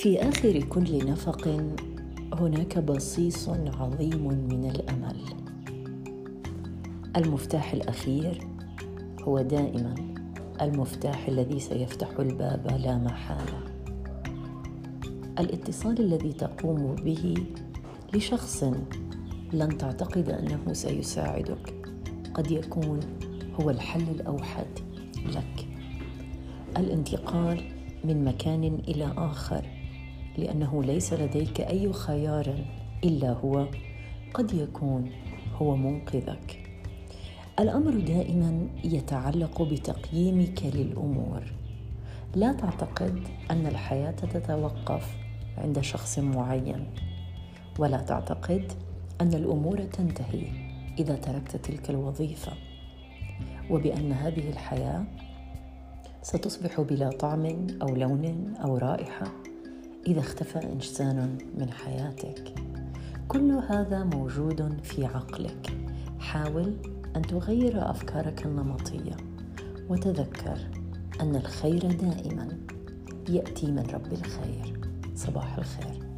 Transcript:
في آخر كل نفق هناك بصيص عظيم من الأمل. المفتاح الأخير هو دائما المفتاح الذي سيفتح الباب لا محالة. الاتصال الذي تقوم به لشخص لن تعتقد أنه سيساعدك قد يكون هو الحل الأوحد لك. الانتقال من مكان إلى آخر. لأنه ليس لديك أي خيار إلا هو. قد يكون هو منقذك. الأمر دائما يتعلق بتقييمك للأمور. لا تعتقد أن الحياة تتوقف عند شخص معين ولا تعتقد أن الأمور تنتهي إذا تركت تلك الوظيفة. وبأن هذه الحياة ستصبح بلا طعم أو لون أو رائحة. إذا اختفى إنسان من حياتك. كل هذا موجود في عقلك. حاول أن تغير أفكارك النمطية وتذكر أن الخير دائما يأتي من رب الخير. صباح الخير.